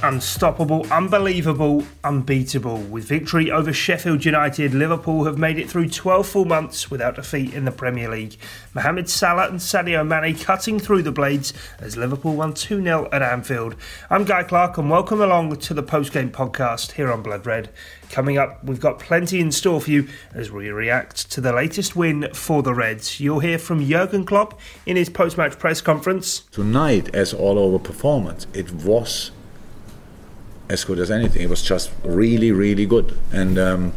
Unstoppable, unbelievable, unbeatable. With victory over Sheffield United, Liverpool have made it through 12 full months without defeat in the Premier League. Mohamed Salah and Sadio Mane cutting through the blades as Liverpool won 2 0 at Anfield. I'm Guy Clark and welcome along to the post game podcast here on Blood Red. Coming up, we've got plenty in store for you as we react to the latest win for the Reds. You'll hear from Jurgen Klopp in his post match press conference. Tonight, as all over performance, it was as good as anything. It was just really, really good, and um,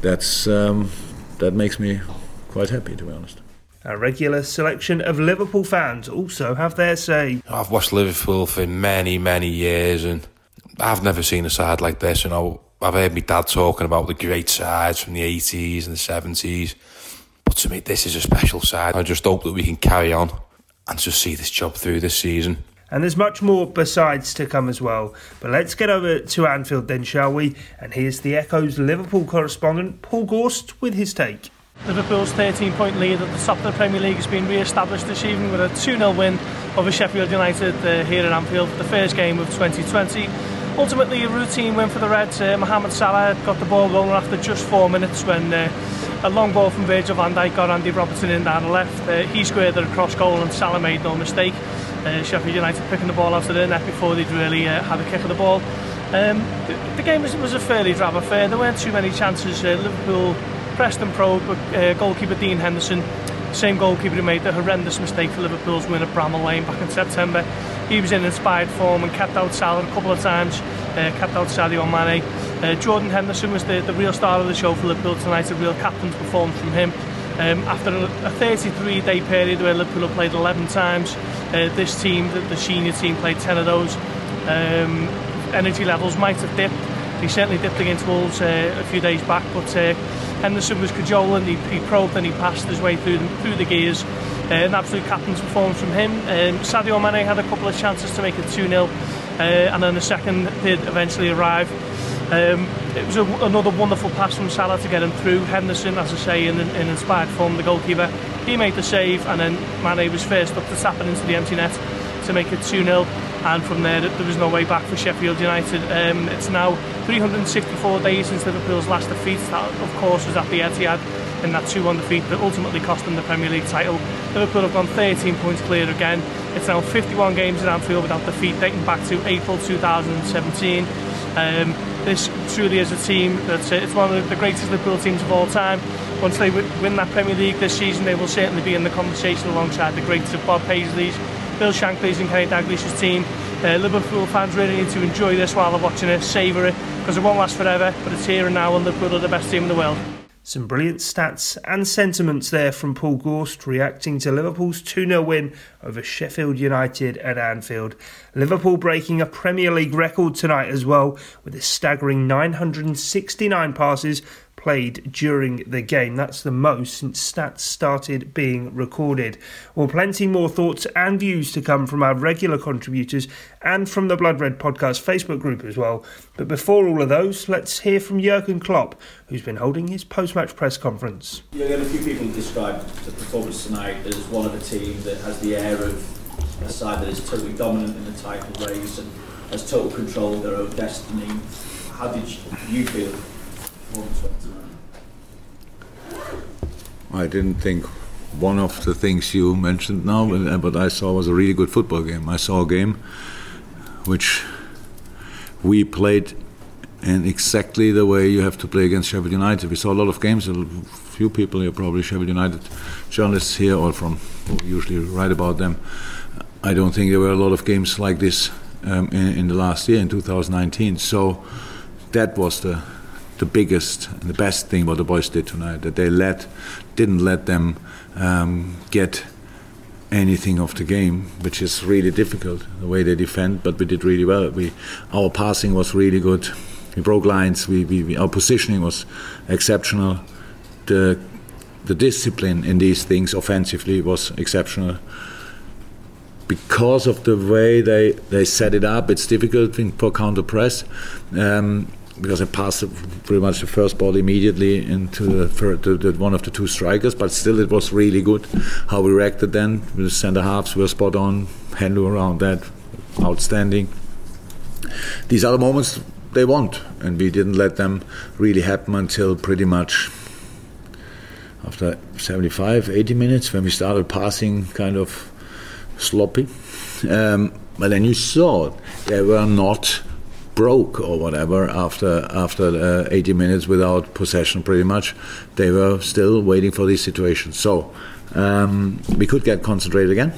that's um, that makes me quite happy, to be honest. A regular selection of Liverpool fans also have their say. I've watched Liverpool for many, many years, and I've never seen a side like this. You know, I've heard my dad talking about the great sides from the 80s and the 70s. But to me, this is a special side. I just hope that we can carry on and just see this job through this season. And there's much more besides to come as well. But let's get over to Anfield then, shall we? And here's the Echo's Liverpool correspondent, Paul Gorst, with his take. Liverpool's 13 point lead at the top of the Premier League has been re established this evening with a 2 0 win over Sheffield United uh, here at Anfield, the first game of 2020. Ultimately, a routine win for the Reds. Uh, Mohamed Salah got the ball rolling after just four minutes when uh, a long ball from Virgil van Dijk got Andy Robertson in down the left. Uh, he squared it across goal and Salah made no mistake. Uh, Sheffield United picking the ball out of the net before they'd really uh, had a kick of the ball. Um, the, the game was, was a fairly drab affair. There weren't too many chances. Uh, Liverpool pressed and probed, but uh, goalkeeper Dean Henderson, same goalkeeper who made the horrendous mistake for Liverpool's win at Bramall Lane back in September. He was in inspired form and kept out Salah a couple of times, uh, kept out Sadio Mane. Uh, Jordan Henderson was the, the real star of the show for Liverpool tonight, a real captain's performance from him. Um, after a 33 day period where Liverpool played 11 times, uh, this team, the, the senior team, played 10 of those. Um, energy levels might have dipped. He certainly dipped against Wolves uh, a few days back, but uh, Henderson was cajoling, he, he probed and he passed his way through through the gears. Uh, an absolute captain's performance from him. Um, Sadio Mane had a couple of chances to make it 2 0, uh, and then the second did eventually arrive. Um, it was a, another wonderful pass from Salah to get him through. Henderson, as I say, in, in inspired form, the goalkeeper, he made the save, and then Mane was first up to tap it into the empty net to make it 2 0. And from there, there was no way back for Sheffield United. Um, it's now 364 days since Liverpool's last defeat. That, of course, was at the Etihad in that 2 1 defeat that ultimately cost them the Premier League title. Liverpool have gone 13 points clear again. It's now 51 games at Anfield without defeat, dating back to April 2017. Um, this truly is a team that's uh, it's one of the greatest Liverpool teams of all time. Once they win that Premier League this season, they will certainly be in the conversation alongside the greats of Bob Paisley's, Bill Shankly's, and Kenny Dalglish's team. Uh, Liverpool fans really need to enjoy this while they're watching it, savour it, because it won't last forever, but it's here and now, and Liverpool are the best team in the world. Some brilliant stats and sentiments there from Paul Gorst reacting to Liverpool's 2 0 win over Sheffield United at Anfield. Liverpool breaking a Premier League record tonight as well, with a staggering 969 passes played during the game. That's the most since stats started being recorded. Well, plenty more thoughts and views to come from our regular contributors and from the Blood Red Podcast Facebook group as well. But before all of those, let's hear from Jurgen Klopp, who's been holding his post match press conference. Yeah, a few people described the performance tonight as one of a team that has the air of a side that is totally dominant in the title race and has total control of their own destiny. How did you feel? I didn't think one of the things you mentioned now, but, I saw was a really good football game. I saw a game which we played in exactly the way you have to play against Sheffield United. We saw a lot of games. A few people here, probably Sheffield United journalists here, or from who usually write about them. I don't think there were a lot of games like this um, in, in the last year, in 2019. So that was the the biggest and the best thing what the boys did tonight that they let didn't let them um, get anything of the game, which is really difficult the way they defend. But we did really well. We our passing was really good. We broke lines. We, we, we our positioning was exceptional. The the discipline in these things offensively was exceptional. Because of the way they, they set it up, it's difficult for counter press. Um, because I passed pretty much the first ball immediately into the, the, the, one of the two strikers, but still it was really good how we reacted then. The centre halves were spot on, handle around that, outstanding. These other moments they want, and we didn't let them really happen until pretty much after 75, 80 minutes when we started passing kind of sloppy. Um, but then you saw they were not broke or whatever after after uh, 80 minutes without possession pretty much. They were still waiting for these situations. So um, we could get concentrated again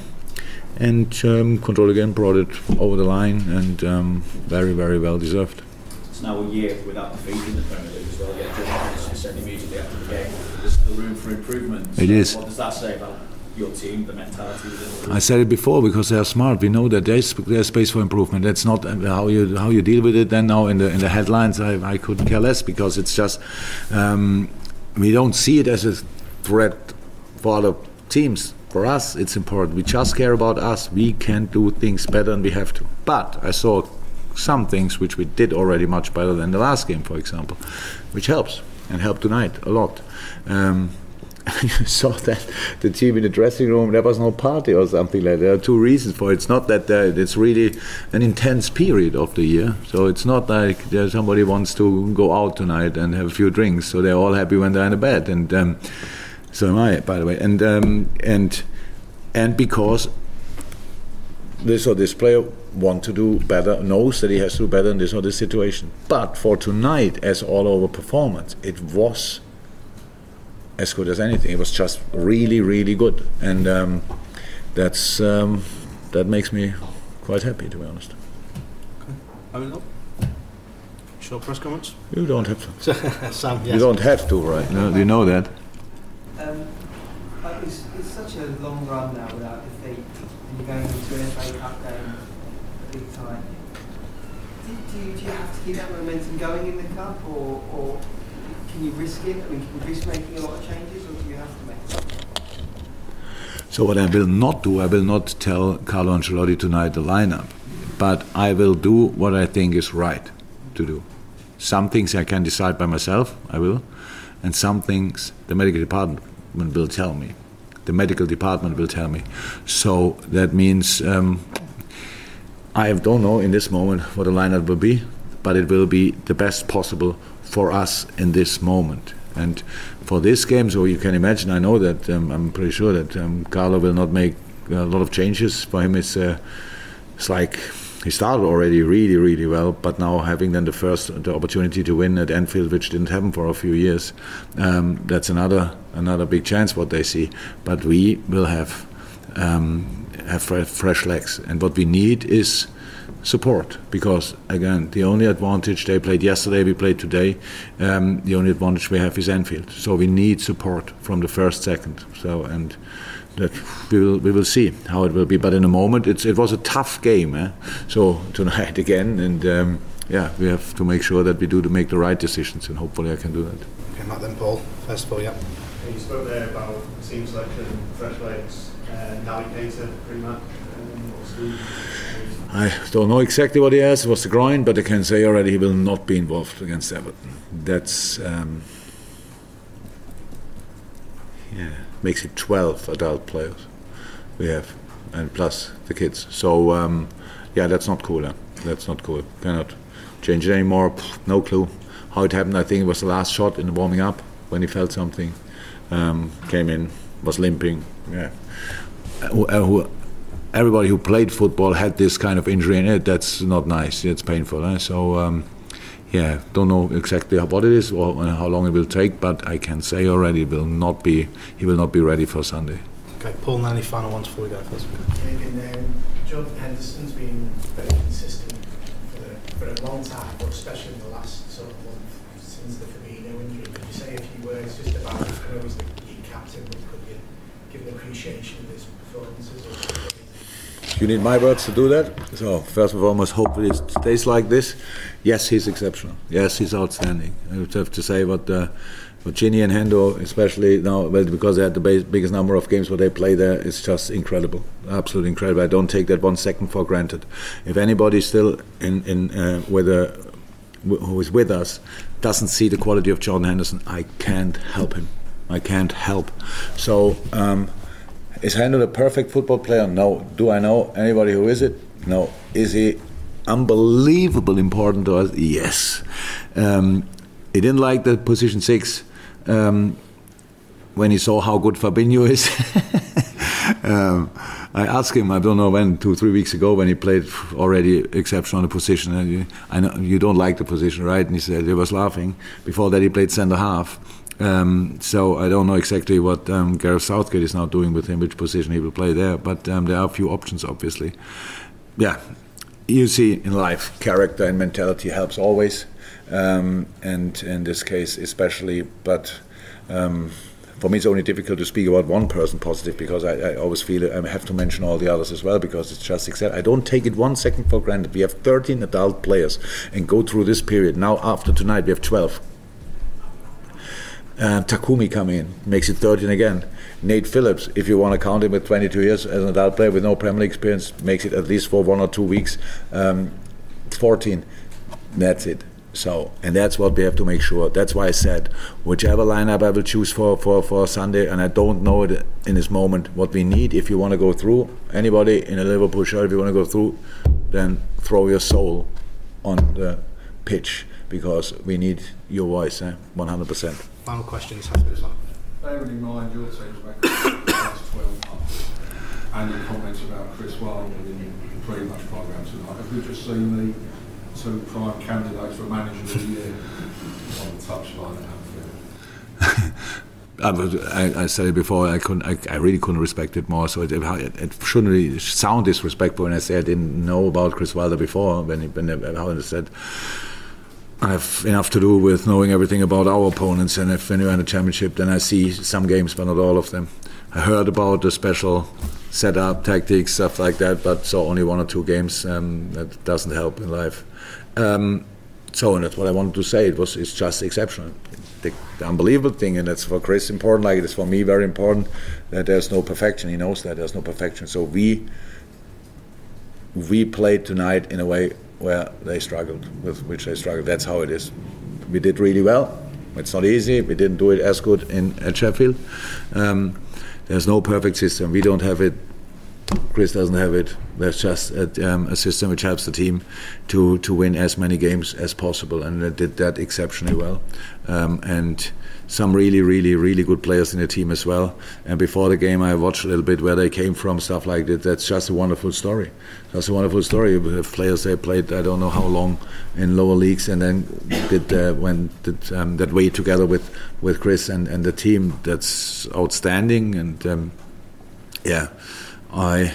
and um, control again brought it over the line and um, very very well deserved. It's now a year without defeat in the Premier League as well. Yet said immediately after the game. There's still room for improvement. It is. What does that say about your team, the mentality. I said it before because they are smart. We know that there's there's space for improvement. That's not how you how you deal with it. Then now in the in the headlines, I, I couldn't care less because it's just um, we don't see it as a threat for other teams. For us, it's important. We just care about us. We can do things better, and we have to. But I saw some things which we did already much better than the last game, for example, which helps and helped tonight a lot. Um, saw that the team in the dressing room there was no party or something like that. There are two reasons for it. It's not that uh, it's really an intense period of the year, so it's not like somebody wants to go out tonight and have a few drinks. So they're all happy when they're in the bed, and um, so am I, by the way. And um, and and because this or this player want to do better, knows that he has to do better in this or this situation. But for tonight, as all over performance, it was as good as anything. It was just really, really good, and um, that's um, that makes me quite happy, to be honest. Okay. I mean, short press comments. You don't have to. Sam, yes. You don't have to, right? No, you know that. Um, it's, it's such a long run now without defeat, and you're going into an FA Cup game big time. Do, do, do you have to keep that momentum going in the cup, or, or can you risk it? I mean, can you risk making a lot of changes, or do you have to make? So what I will not do, I will not tell Carlo Ancelotti tonight the lineup, but I will do what I think is right to do. Some things I can decide by myself, I will, and some things the medical department will tell me. The medical department will tell me. So that means um, I don't know in this moment what the lineup will be, but it will be the best possible for us in this moment. And for this game, so you can imagine, I know that um, I'm pretty sure that um, Carlo will not make a lot of changes. For him, it's, uh, it's like he started already really, really well, but now having then the first the opportunity to win at Anfield, which didn't happen for a few years, um, that's another another big chance what they see. But we will have um, have fresh legs, and what we need is support because again the only advantage they played yesterday we played today um, the only advantage we have is Anfield so we need support from the first second. So and that we will we will see how it will be. But in a moment it's it was a tough game eh? so tonight again and um, yeah we have to make sure that we do to make the right decisions and hopefully I can do that. Okay Matt then Paul. First of all yeah. You spoke there about team selection fresh legs uh, Naby Keita pretty much um, I don't know exactly what he has. It was the groin, but I can say already he will not be involved against Everton. That's um, yeah makes it 12 adult players we have, and plus the kids. So um, yeah, that's not cool. Huh? That's not cool. Cannot change it anymore. No clue how it happened. I think it was the last shot in the warming up when he felt something. Um, came in, was limping. Yeah. Uh, uh, everybody who played football had this kind of injury in it. That's not nice. It's painful. Eh? So um, yeah, don't know exactly what it is or how long it will take, but I can say already it will not be. He will not be ready for Sunday. Okay, Paul. Any final ones before we go? First. um, Jordan Henderson's been very consistent for, for a long time, but especially in the last sort of month since the Fabinho injury. Could you say a few words just about? I know he's the captain, but could you give an appreciation of his performances? You need my words to do that. So first and foremost, hopefully it stays like this. Yes, he's exceptional. Yes, he's outstanding. I would have to say what. Uh, Gini and Hendo, especially now, well, because they had the biggest number of games where they play there, it's just incredible, absolutely incredible. I don't take that one second for granted. If anybody still in, in uh, with a who is with us doesn't see the quality of John Henderson, I can't help him. I can't help. So, um, is Hendo a perfect football player? No. Do I know anybody who is it? No. Is he unbelievable important to us? Yes. Um, he didn't like the position six um, when he saw how good Fabinho is. um, I asked him, I don't know when, two, three weeks ago, when he played already exceptional on the position. And you, I know you don't like the position, right? And he said he was laughing. Before that, he played centre half. Um, so I don't know exactly what um, Gareth Southgate is now doing with him, which position he will play there. But um, there are a few options, obviously. Yeah, you see in life, character and mentality helps always, um, and in this case especially. But um, for me, it's only difficult to speak about one person positive because I, I, always feel I have to mention all the others as well because it's just. I don't take it one second for granted. We have 13 adult players and go through this period. Now, after tonight, we have 12. Uh, Takumi come in, makes it 13 again. Nate Phillips, if you want to count him with 22 years as an adult player with no Premier League experience, makes it at least for one or two weeks. Um, 14. That's it. So, and that's what we have to make sure. That's why I said, whichever lineup I will choose for, for, for Sunday, and I don't know it in this moment what we need. If you want to go through, anybody in a Liverpool shirt, if you want to go through, then throw your soul on the pitch because we need your voice, eh? 100%. Final questions after this one. Bearing in mind your team's back the last 12 months and your comments about Chris Wilder in the pre-match programme tonight, have you just seen the two prime candidates for manager of the year on the touchline at Anfield. Um, I, I, said it before. I couldn't. I, I, really couldn't respect it more. So it, it, it, shouldn't really sound disrespectful when I say I didn't know about Chris Wilder before. When he, when I said I have enough to do with knowing everything about our opponents, and if when you're in the championship, then I see some games, but not all of them. I heard about the special setup, tactics, stuff like that, but saw only one or two games. Um, that doesn't help in life. Um, so, and that's what I wanted to say. It was it's just exceptional. The, the, unbelievable thing, and that's for Chris important, like it is for me very important, that there's no perfection. He knows that there's no perfection. So we we played tonight in a way where they struggled, with which they struggled. That's how it is. We did really well. It's not easy. We didn't do it as good in at Sheffield. Um, there's no perfect system. We don't have it Chris doesn't have it. There's just a, um, a, system which helps the team to to win as many games as possible, and they did that exceptionally well. Um, and some really, really, really good players in the team as well. And before the game, I watched a little bit where they came from, stuff like that. That's just a wonderful story. That's a wonderful story. Have players they played I don't know how long in lower leagues, and then did uh, when did um, that way together with with Chris and and the team. That's outstanding, and um, yeah. I,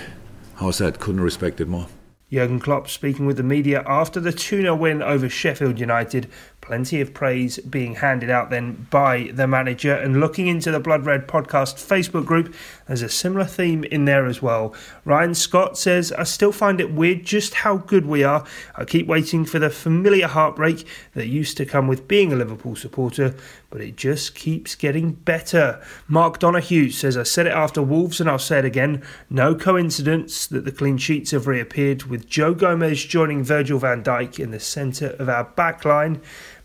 how said, couldn't respect it more. Jurgen Klopp speaking with the media after the 2 0 win over Sheffield United Plenty of praise being handed out then by the manager. And looking into the Blood Red podcast Facebook group, there's a similar theme in there as well. Ryan Scott says, I still find it weird just how good we are. I keep waiting for the familiar heartbreak that used to come with being a Liverpool supporter, but it just keeps getting better. Mark Donahue says, I said it after Wolves and I'll say it again. No coincidence that the clean sheets have reappeared with Joe Gomez joining Virgil van Dijk in the centre of our backline.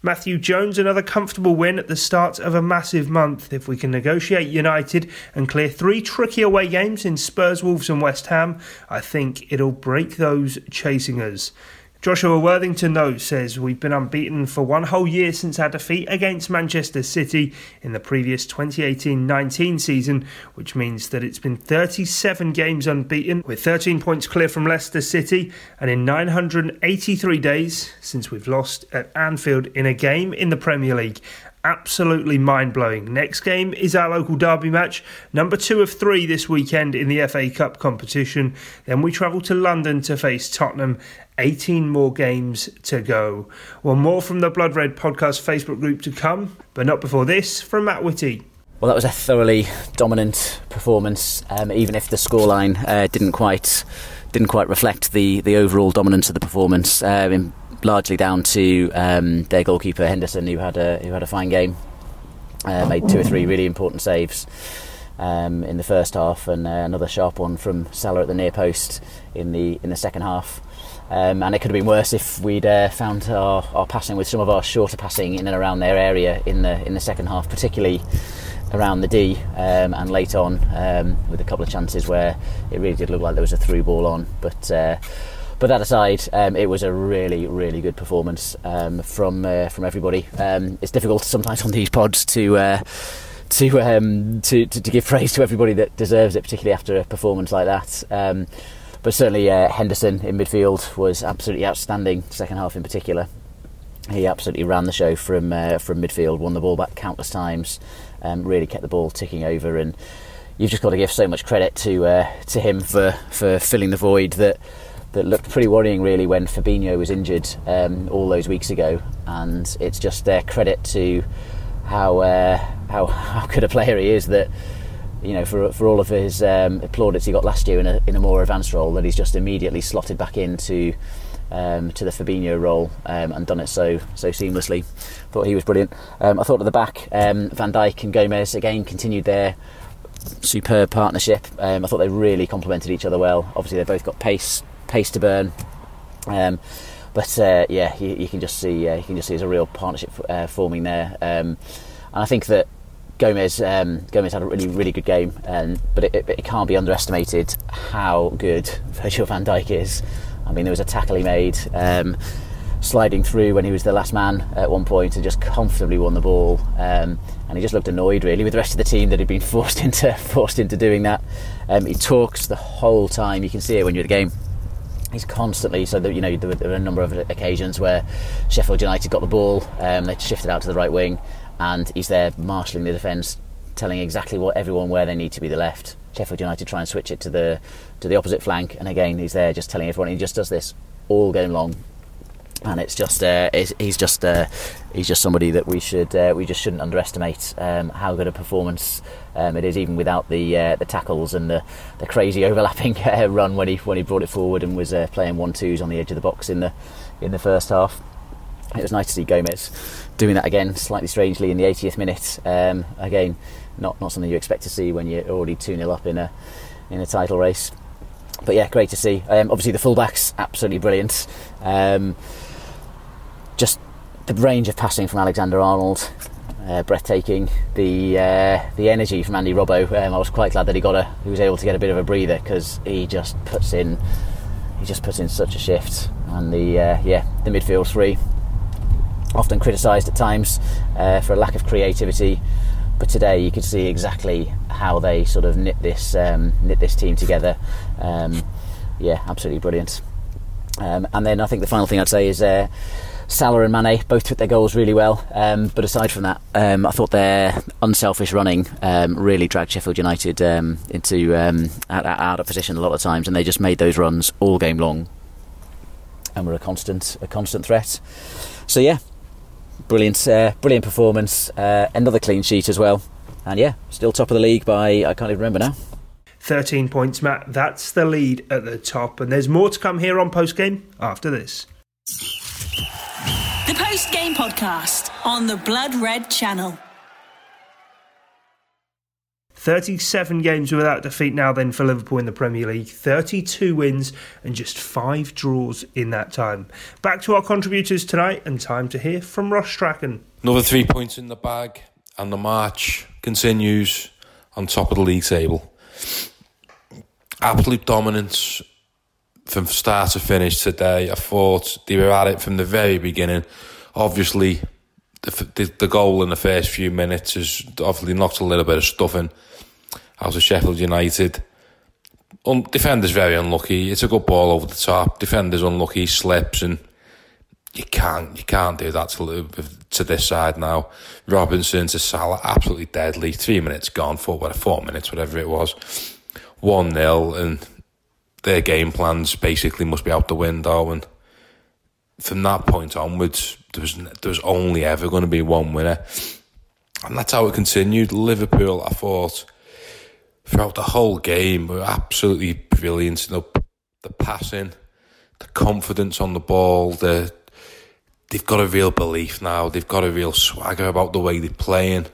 Matthew Jones, another comfortable win at the start of a massive month. If we can negotiate United and clear three tricky away games in Spurs, Wolves, and West Ham, I think it'll break those chasing us. Joshua Worthington, though, says we've been unbeaten for one whole year since our defeat against Manchester City in the previous 2018 19 season, which means that it's been 37 games unbeaten, with 13 points clear from Leicester City, and in 983 days since we've lost at Anfield in a game in the Premier League absolutely mind blowing. Next game is our local derby match, number two of three this weekend in the FA Cup competition. Then we travel to London to face Tottenham. 18 more games to go. Well, more from the Blood Red podcast Facebook group to come, but not before this from Matt Whitty. Well, that was a thoroughly dominant performance, um, even if the scoreline uh, didn't quite didn't quite reflect the, the overall dominance of the performance. Uh, largely down to um, their goalkeeper Henderson, who had a who had a fine game, uh, made two or three really important saves um, in the first half, and uh, another sharp one from Salah at the near post in the in the second half. Um, and it could have been worse if we'd uh, found our, our passing with some of our shorter passing in and around their area in the in the second half, particularly around the D um, and late on um, with a couple of chances where it really did look like there was a through ball on. But uh, but that aside, um, it was a really really good performance um, from uh, from everybody. Um, it's difficult sometimes on these pods to. Uh, to, um, to, to to give praise to everybody that deserves it, particularly after a performance like that. but certainly uh, Henderson in midfield was absolutely outstanding. Second half in particular, he absolutely ran the show from uh, from midfield, won the ball back countless times, um, really kept the ball ticking over, and you've just got to give so much credit to uh, to him for for filling the void that that looked pretty worrying really when Fabinho was injured um, all those weeks ago, and it's just their credit to how uh, how how good a player he is that you know, for for all of his um, plaudits he got last year in a in a more advanced role, that he's just immediately slotted back into um, to the Fabinho role um, and done it so so seamlessly. Thought he was brilliant. Um, I thought at the back, um, Van Dijk and Gomez again continued their superb partnership. Um, I thought they really complemented each other well. Obviously, they both got pace pace to burn. Um, but uh, yeah, you, you, can just see uh, you can just see there's a real partnership uh, forming there, and I think that Gomez um, Gomez had a really really good game, and but it, it, it, can't be underestimated how good Virgil Van Dijk is. I mean, there was a tackle he made um, sliding through when he was the last man at one point and just comfortably won the ball. Um, and he just looked annoyed really with the rest of the team that had been forced into forced into doing that. Um, he talks the whole time. You can see it when you're at the game. He's constantly so that you know there were, there were, a number of occasions where Sheffield United got the ball, um, they shifted out to the right wing, and he's there marshalling the defence, telling exactly what everyone where they need to be the left. Sheffield United try and switch it to the to the opposite flank, and again he's there just telling everyone. He just does this all game long, and it's just uh, he's just uh, he's just somebody that we should uh, we just shouldn't underestimate um, how good a performance um, it is, even without the uh, the tackles and the, the crazy overlapping uh, run when he when he brought it forward and was uh, playing one twos on the edge of the box in the in the first half. It was nice to see Gomez doing that again, slightly strangely in the 80th minute. Um, again, not not something you expect to see when you're already 2 0 up in a in a title race. But yeah, great to see. Um, obviously, the fullbacks absolutely brilliant. Just the range of passing from Alexander Arnold, uh, breathtaking. The uh, the energy from Andy Robbo. Um, I was quite glad that he got a he was able to get a bit of a breather because he just puts in he just puts in such a shift. And the uh, yeah the midfield three often criticised at times uh, for a lack of creativity but today you could see exactly how they sort of knit this um, knit this team together. Um, yeah, absolutely brilliant. Um, and then I think the final thing I'd say is uh, Salah and Mane both took their goals really well. Um, but aside from that, um, I thought their unselfish running um, really dragged Sheffield United into out, out of position a lot of times, and they just made those runs all game long, and were a constant a constant threat. So yeah, brilliant, uh, brilliant performance. Uh, another clean sheet as well, and yeah, still top of the league by I can't even remember now. 13 points, Matt. That's the lead at the top, and there's more to come here on post game after this. The post game podcast on the Blood Red channel. 37 games without defeat now, then, for Liverpool in the Premier League. 32 wins and just five draws in that time. Back to our contributors tonight, and time to hear from Ross Strachan. Another three points in the bag, and the march continues on top of the league table. Absolute dominance from start to finish today. I thought they were at it from the very beginning. Obviously, the, the, goal in the first few minutes has obviously knocked a little bit of stuffing out of Sheffield United. Un- defender's very unlucky. It's a good ball over the top. Defender's unlucky, slips, and you can't you can't do that to to this side now. Robinson to Salah, absolutely deadly. Three minutes gone, four what four minutes, whatever it was. One 0 and their game plans basically must be out the window. And from that point onwards, there was there was only ever going to be one winner, and that's how it continued. Liverpool, I thought throughout the whole game were absolutely brilliant. You the passing, the confidence on the ball, the they've got a real belief now. They've got a real swagger about the way they're playing.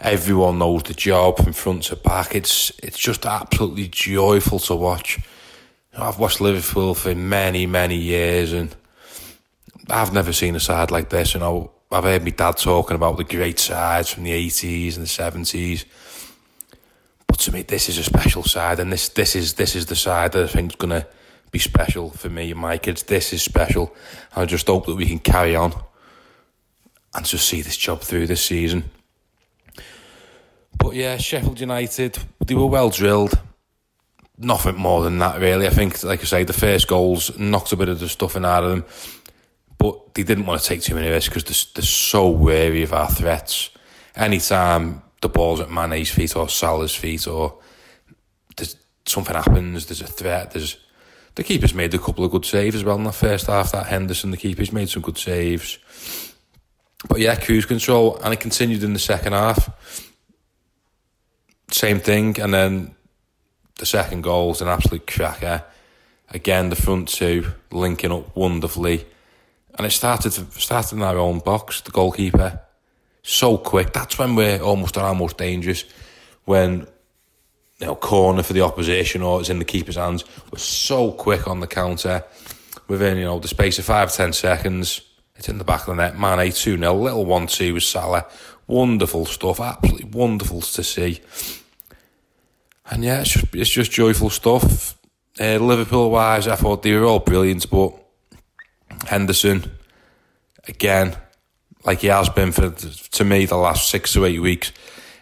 Everyone knows the job from front to back. It's it's just absolutely joyful to watch. I've watched Liverpool for many, many years, and I've never seen a side like this. You know, I've heard my dad talking about the great sides from the 80s and the 70s. But to me, this is a special side, and this this is this is the side that I think is going to be special for me and my kids. This is special. I just hope that we can carry on and just see this job through this season. But yeah, Sheffield United, they were well drilled. Nothing more than that, really. I think, like I say, the first goals knocked a bit of the stuffing out of them. But they didn't want to take too many risks because they're, they're so wary of our threats. Anytime the ball's at Mane's feet or Salah's feet or there's something happens, there's a threat, there's the keeper's made a couple of good saves as well in the first half. That Henderson, the keeper's made some good saves. But yeah, cruise control, and it continued in the second half. Same thing, and then the second goal is an absolute cracker. Again, the front two linking up wonderfully, and it started started in our own box. The goalkeeper so quick. That's when we're almost at our most dangerous. When you know corner for the opposition or it's in the keeper's hands, we're so quick on the counter. Within you know the space of five ten seconds, it's in the back of the net. Mane 2 0, little 1 2 with Salah. Wonderful stuff, absolutely wonderful to see. And yeah, it's just, it's just joyful stuff. Uh, Liverpool wise, I thought they were all brilliant, but Henderson, again, like he has been for, to me, the last six to eight weeks,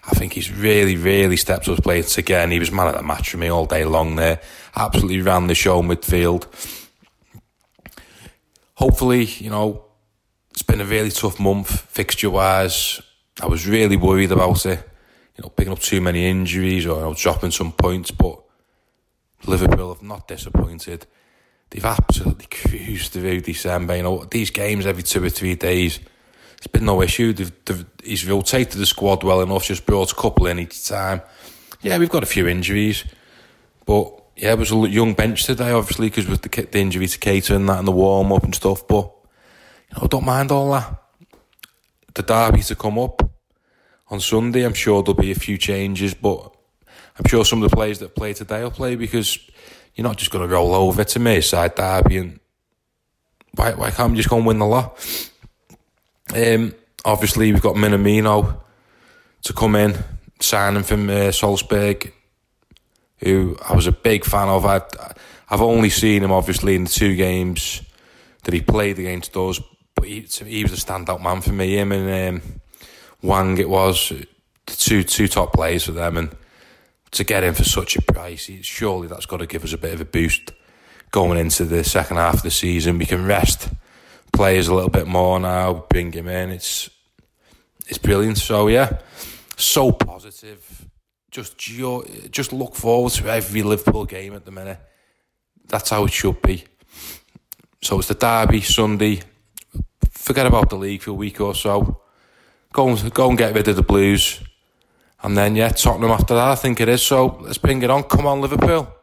I think he's really, really stepped up his again. He was man of the match for me all day long there. Absolutely ran the show midfield. Hopefully, you know, it's been a really tough month fixture wise. I was really worried about it. You know, picking up too many injuries or you know, dropping some points, but Liverpool have not disappointed. They've absolutely cruised through December. You know, these games every two or three days. It's been no issue. They've, they've, he's rotated the squad well enough, just brought a couple in each time. Yeah, we've got a few injuries, but yeah, it was a young bench today, obviously, because with the, the injury to Keita and that and the warm up and stuff. But you know, don't mind all that. The derby to come up on Sunday, I'm sure there'll be a few changes, but I'm sure some of the players that play today will play because you're not just going to roll over to Merseyside derby and why why can't we just go and win the lot? Um, obviously, we've got Minamino to come in, signing from uh, Salzburg, who I was a big fan of. i I've only seen him obviously in the two games that he played against us, but he, he was a standout man for me. Him and um, Hwang, it was the two two top players for them, and to get him for such a price, surely that's got to give us a bit of a boost going into the second half of the season. We can rest players a little bit more now, bring him in. It's it's brilliant. So yeah, so positive. Just just look forward to every Liverpool game at the minute. That's how it should be. So it's the derby Sunday. Forget about the league for a week or so. Go and go and get rid of the Blues, and then yeah, Tottenham after that. I think it is. So let's bring it on. Come on, Liverpool.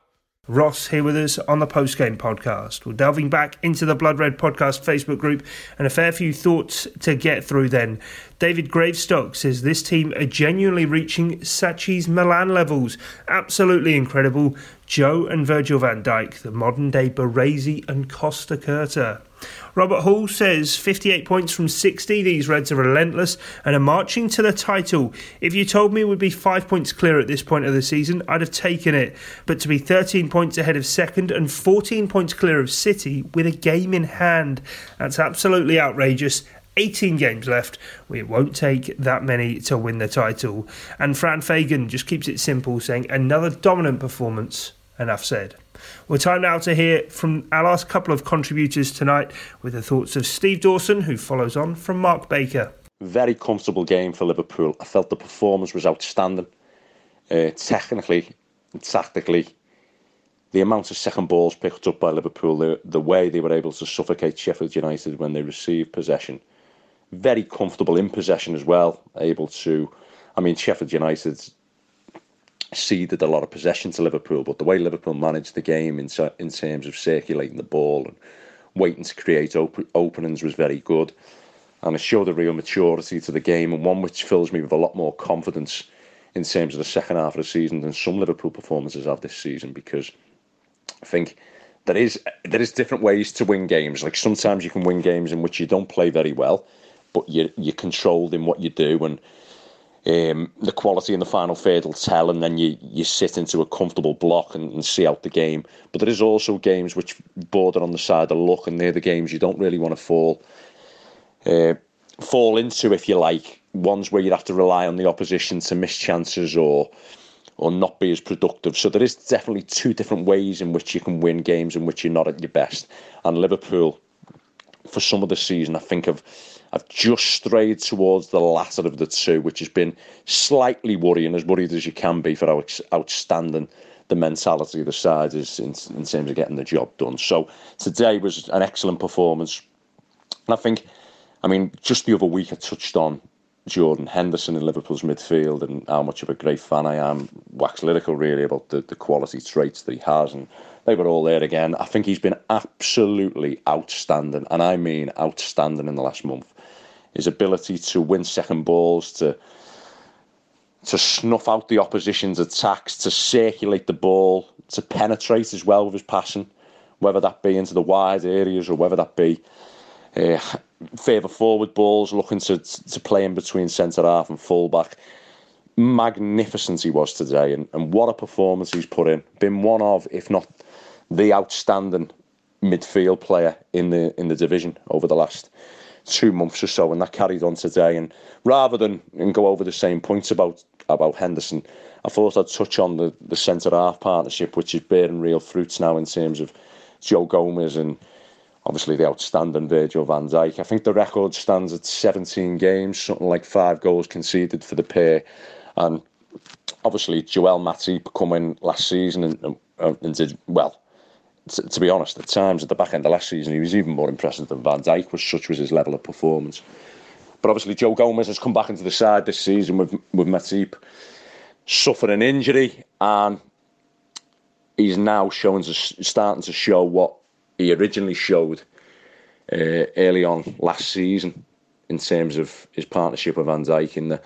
Ross here with us on the post game podcast. We're delving back into the Blood Red podcast Facebook group and a fair few thoughts to get through then. David Gravestock says this team are genuinely reaching Sacchi's Milan levels. Absolutely incredible. Joe and Virgil van Dijk, the modern day Baresi and Costacurta. Robert Hall says 58 points from 60. These Reds are relentless and are marching to the title. If you told me would be five points clear at this point of the season, I'd have taken it. But to be 13 points ahead of second and 14 points clear of City with a game in hand, that's absolutely outrageous 18 games left. It won't take that many to win the title. And Fran Fagan just keeps it simple, saying another dominant performance. Enough said. Well, time now to hear from our last couple of contributors tonight with the thoughts of Steve Dawson, who follows on from Mark Baker. Very comfortable game for Liverpool. I felt the performance was outstanding. Uh, technically and tactically, the amount of second balls picked up by Liverpool, the, the way they were able to suffocate Sheffield United when they received possession. Very comfortable in possession as well, able to. I mean, Sheffield United ceded a lot of possession to Liverpool, but the way Liverpool managed the game in, in terms of circulating the ball and waiting to create op- openings was very good. And it showed a real maturity to the game, and one which fills me with a lot more confidence in terms of the second half of the season than some Liverpool performances have this season because I think there is there is different ways to win games. Like sometimes you can win games in which you don't play very well, but you you're controlled in what you do and. Um, the quality in the final third will tell, and then you, you sit into a comfortable block and, and see out the game. But there is also games which border on the side of luck, and they're the games you don't really want to fall uh, fall into, if you like. Ones where you'd have to rely on the opposition to miss chances or or not be as productive. So there is definitely two different ways in which you can win games in which you're not at your best. And Liverpool, for some of the season, I think have have just strayed towards the latter of the two, which has been slightly worrying, as worried as you can be for how outstanding the mentality of the side is in, in terms of getting the job done. So today was an excellent performance. And I think, I mean, just the other week I touched on Jordan Henderson in Liverpool's midfield and how much of a great fan I am. Wax lyrical, really, about the, the quality traits that he has. And they were all there again. I think he's been absolutely outstanding, and I mean outstanding in the last month. His ability to win second balls, to to snuff out the opposition's attacks, to circulate the ball, to penetrate as well with his passing, whether that be into the wide areas or whether that be uh, further forward balls, looking to to play in between centre half and full back. Magnificent he was today, and, and what a performance he's put in. Been one of, if not the outstanding midfield player in the in the division over the last two months or so, and that carried on today. And rather than and go over the same points about about Henderson, I thought I'd touch on the the centre half partnership, which is bearing real fruits now in terms of Joe Gomez and obviously the outstanding Virgil van Dijk. I think the record stands at 17 games, something like five goals conceded for the pair. And obviously, Joel Matip come in last season and, and, and did well. To, to, be honest, at times at the back end of last season, he was even more impressive than Van Dijk was. Such was his level of performance. But obviously, Joe Gomez has come back into the side this season with with Matip suffered an injury, and he's now showing starting to show what he originally showed uh, early on last season in terms of his partnership with Van Dijk In the,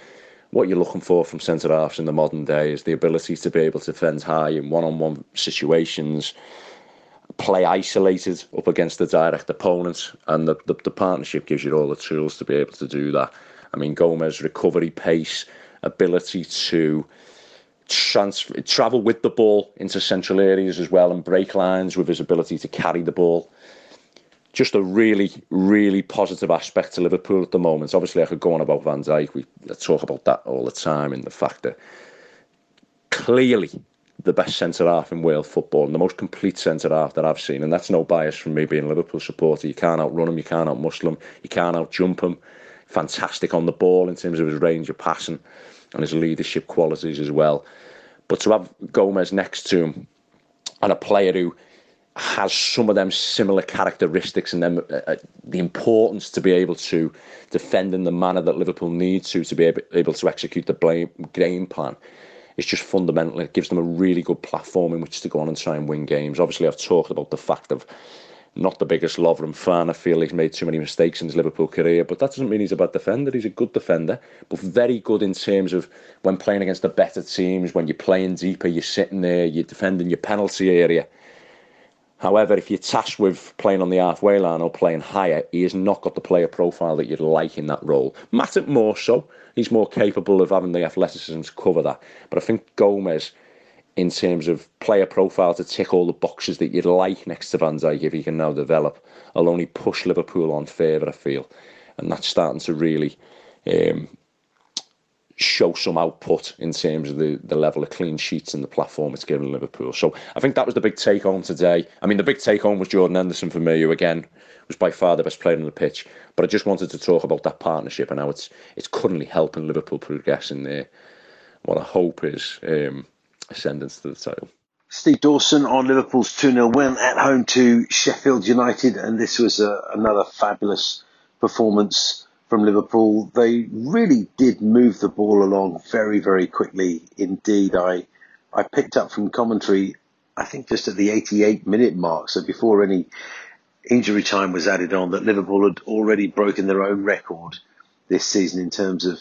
what you're looking for from centre halves in the modern day is the ability to be able to defend high in one-on-one situations, play isolated up against the direct opponent, and the, the, the partnership gives you all the tools to be able to do that. I mean, Gomez recovery pace, ability to transfer, travel with the ball into central areas as well and break lines with his ability to carry the ball. Just a really, really positive aspect to Liverpool at the moment. Obviously, I could go on about Van Dijk. We talk about that all the time, and the fact that clearly the best centre half in world football and the most complete centre half that I've seen. And that's no bias from me being a Liverpool supporter. You can't outrun him, you can't outmuscle him, you can't outjump him. Fantastic on the ball in terms of his range of passing and his leadership qualities as well. But to have Gomez next to him and a player who has some of them similar characteristics and then uh, uh, the importance to be able to defend in the manner that Liverpool need to to be able, able to execute the blame, game plan. It's just fundamental. It gives them a really good platform in which to go on and try and win games. Obviously, I've talked about the fact of not the biggest Lovren fan. I feel he's made too many mistakes in his Liverpool career, but that doesn't mean he's a bad defender. He's a good defender, but very good in terms of when playing against the better teams, when you're playing deeper, you're sitting there, you're defending your penalty area. However, if you're tasked with playing on the halfway line or playing higher, he has not got the player profile that you'd like in that role. Matip more so. He's more capable of having the athleticism to cover that. But I think Gomez in terms of player profile to tick all the boxes that you'd like next to Van Dijk if he can now develop. I'll only push Liverpool on favour, I feel. And that's starting to really um, show some output in terms of the, the level of clean sheets and the platform it's given Liverpool. So I think that was the big take home today. I mean, the big take home was Jordan Henderson for me, who again was by far the best player on the pitch. But I just wanted to talk about that partnership and how it's it's currently helping Liverpool progress in there. What I hope is um, ascendance to the title. Steve Dawson on Liverpool's 2 0 win at home to Sheffield United, and this was a, another fabulous performance from Liverpool. They really did move the ball along very, very quickly indeed. I, I picked up from commentary, I think just at the 88 minute mark, so before any injury time was added on, that Liverpool had already broken their own record this season in terms of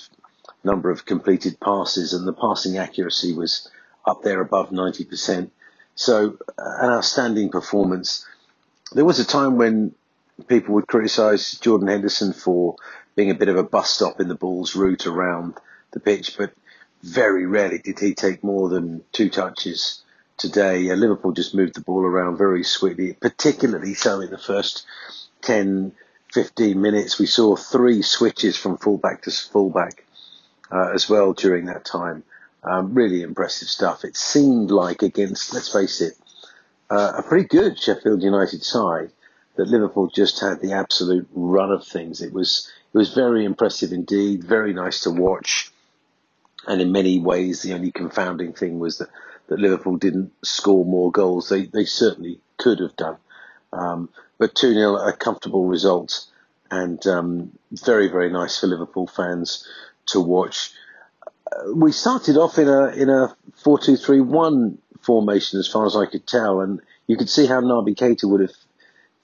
number of completed passes, and the passing accuracy was up there above 90%. So, an outstanding performance. There was a time when people would criticise Jordan Henderson for being a bit of a bus stop in the ball's route around the pitch, but very rarely did he take more than two touches today. Liverpool just moved the ball around very swiftly, particularly so in the first 10, 15 minutes. We saw three switches from fullback to fullback uh, as well during that time. Um, really impressive stuff. It seemed like against, let's face it, uh, a pretty good Sheffield United side that Liverpool just had the absolute run of things. It was it was very impressive indeed, very nice to watch. And in many ways, the only confounding thing was that, that Liverpool didn't score more goals. They they certainly could have done. Um, but 2 0, a comfortable result, and um, very, very nice for Liverpool fans to watch. Uh, we started off in a in a four two three one formation, as far as I could tell, and you could see how Naby Keita would have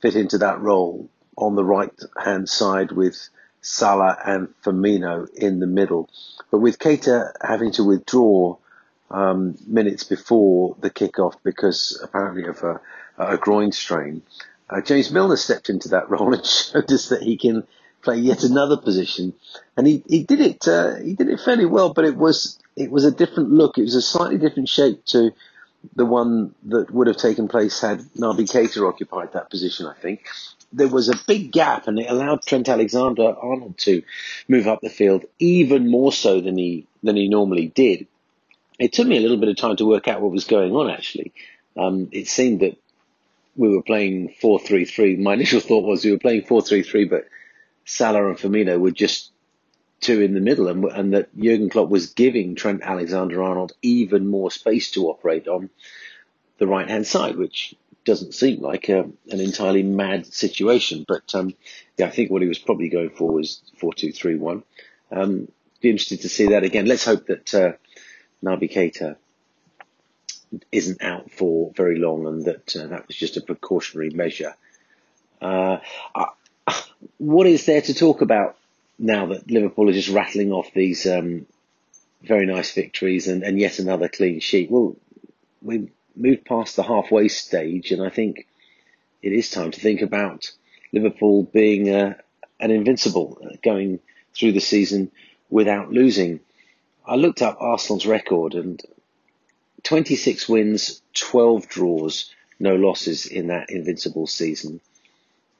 fit into that role on the right hand side with Salah and Firmino in the middle. But with Keita having to withdraw um, minutes before the kickoff because apparently of a, a groin strain, uh, James Milner stepped into that role and showed us that he can play yet another position, and he, he did it uh, he did it fairly well. But it was it was a different look. It was a slightly different shape to the one that would have taken place had Naby Keita occupied that position. I think there was a big gap, and it allowed Trent Alexander-Arnold to move up the field even more so than he than he normally did. It took me a little bit of time to work out what was going on. Actually, um, it seemed that we were playing 4-3-3. My initial thought was we were playing 4-3-3, but Salah and Firmino were just two in the middle, and, and that Jurgen Klopp was giving Trent Alexander-Arnold even more space to operate on the right hand side, which doesn't seem like a, an entirely mad situation. But um, yeah, I think what he was probably going for was four-two-three-one. Um, be interested to see that again. Let's hope that uh, Naby Keita isn't out for very long and that uh, that was just a precautionary measure. Uh, what is there to talk about now that Liverpool are just rattling off these um, very nice victories and, and yet another clean sheet? Well, we moved past the halfway stage, and I think it is time to think about Liverpool being uh, an invincible uh, going through the season without losing. I looked up Arsenal's record and 26 wins, 12 draws, no losses in that invincible season.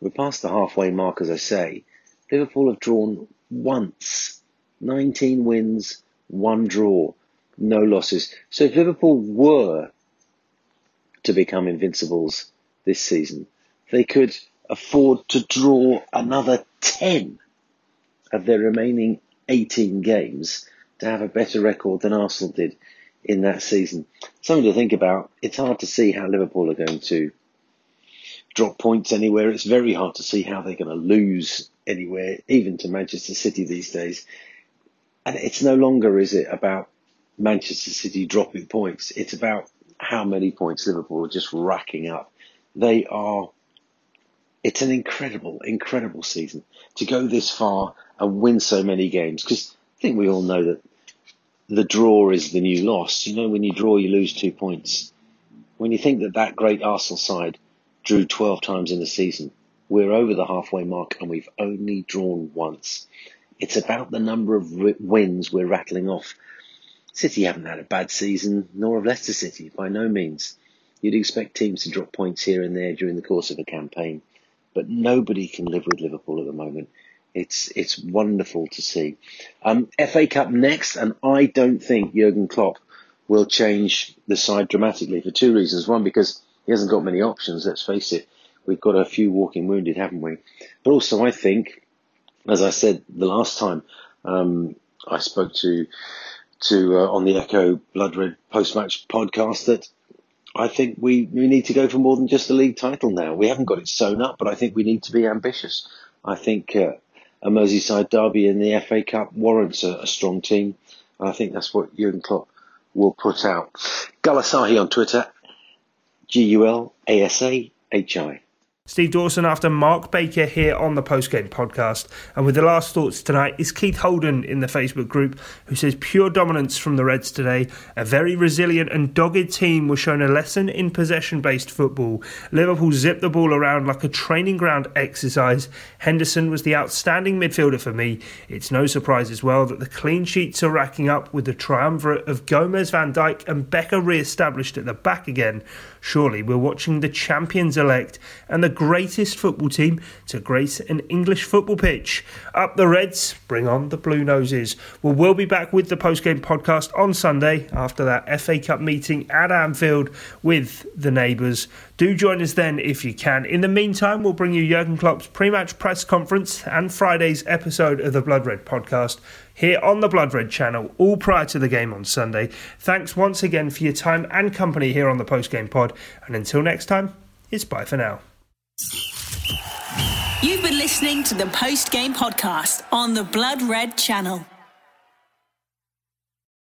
We're past the halfway mark, as I say. Liverpool have drawn once. 19 wins, one draw, no losses. So if Liverpool were to become invincibles this season, they could afford to draw another 10 of their remaining 18 games to have a better record than Arsenal did in that season. Something to think about. It's hard to see how Liverpool are going to drop points anywhere. It's very hard to see how they're going to lose anywhere, even to Manchester City these days. And it's no longer, is it, about Manchester City dropping points. It's about how many points Liverpool are just racking up. They are, it's an incredible, incredible season to go this far and win so many games. Because I think we all know that the draw is the new loss. You know, when you draw, you lose two points. When you think that that great Arsenal side drew 12 times in the season, we're over the halfway mark and we've only drawn once. It's about the number of wins we're rattling off. City haven't had a bad season, nor have Leicester City, by no means. You'd expect teams to drop points here and there during the course of a campaign, but nobody can live with Liverpool at the moment. It's it's wonderful to see. Um, FA Cup next, and I don't think Jurgen Klopp will change the side dramatically for two reasons. One, because he hasn't got many options. Let's face it, we've got a few walking wounded, haven't we? But also, I think, as I said the last time um, I spoke to to uh, on the Echo Blood Red post match podcast, that I think we, we need to go for more than just a league title now. We haven't got it sewn up, but I think we need to be ambitious. I think uh, a Merseyside derby in the FA Cup warrants a, a strong team. And I think that's what Jurgen Klopp will put out. Gulasahi on Twitter, G U L A S A H I. Steve Dawson after Mark Baker here on the postgame podcast. And with the last thoughts tonight is Keith Holden in the Facebook group, who says pure dominance from the Reds today. A very resilient and dogged team was shown a lesson in possession based football. Liverpool zipped the ball around like a training ground exercise. Henderson was the outstanding midfielder for me. It's no surprise as well that the clean sheets are racking up with the triumvirate of Gomez, Van Dijk, and Becker re established at the back again. Surely we're watching the champions elect and the greatest football team to grace an English football pitch. Up the Reds, bring on the Blue Noses. Well, we'll be back with the post-game podcast on Sunday after that FA Cup meeting at Anfield with the neighbours. Do join us then if you can. In the meantime, we'll bring you Jurgen Klopp's pre-match press conference and Friday's episode of the Blood Red podcast here on the Blood Red channel, all prior to the game on Sunday. Thanks once again for your time and company here on the post game pod. And until next time, it's bye for now. You've been listening to the post game podcast on the Blood Red channel.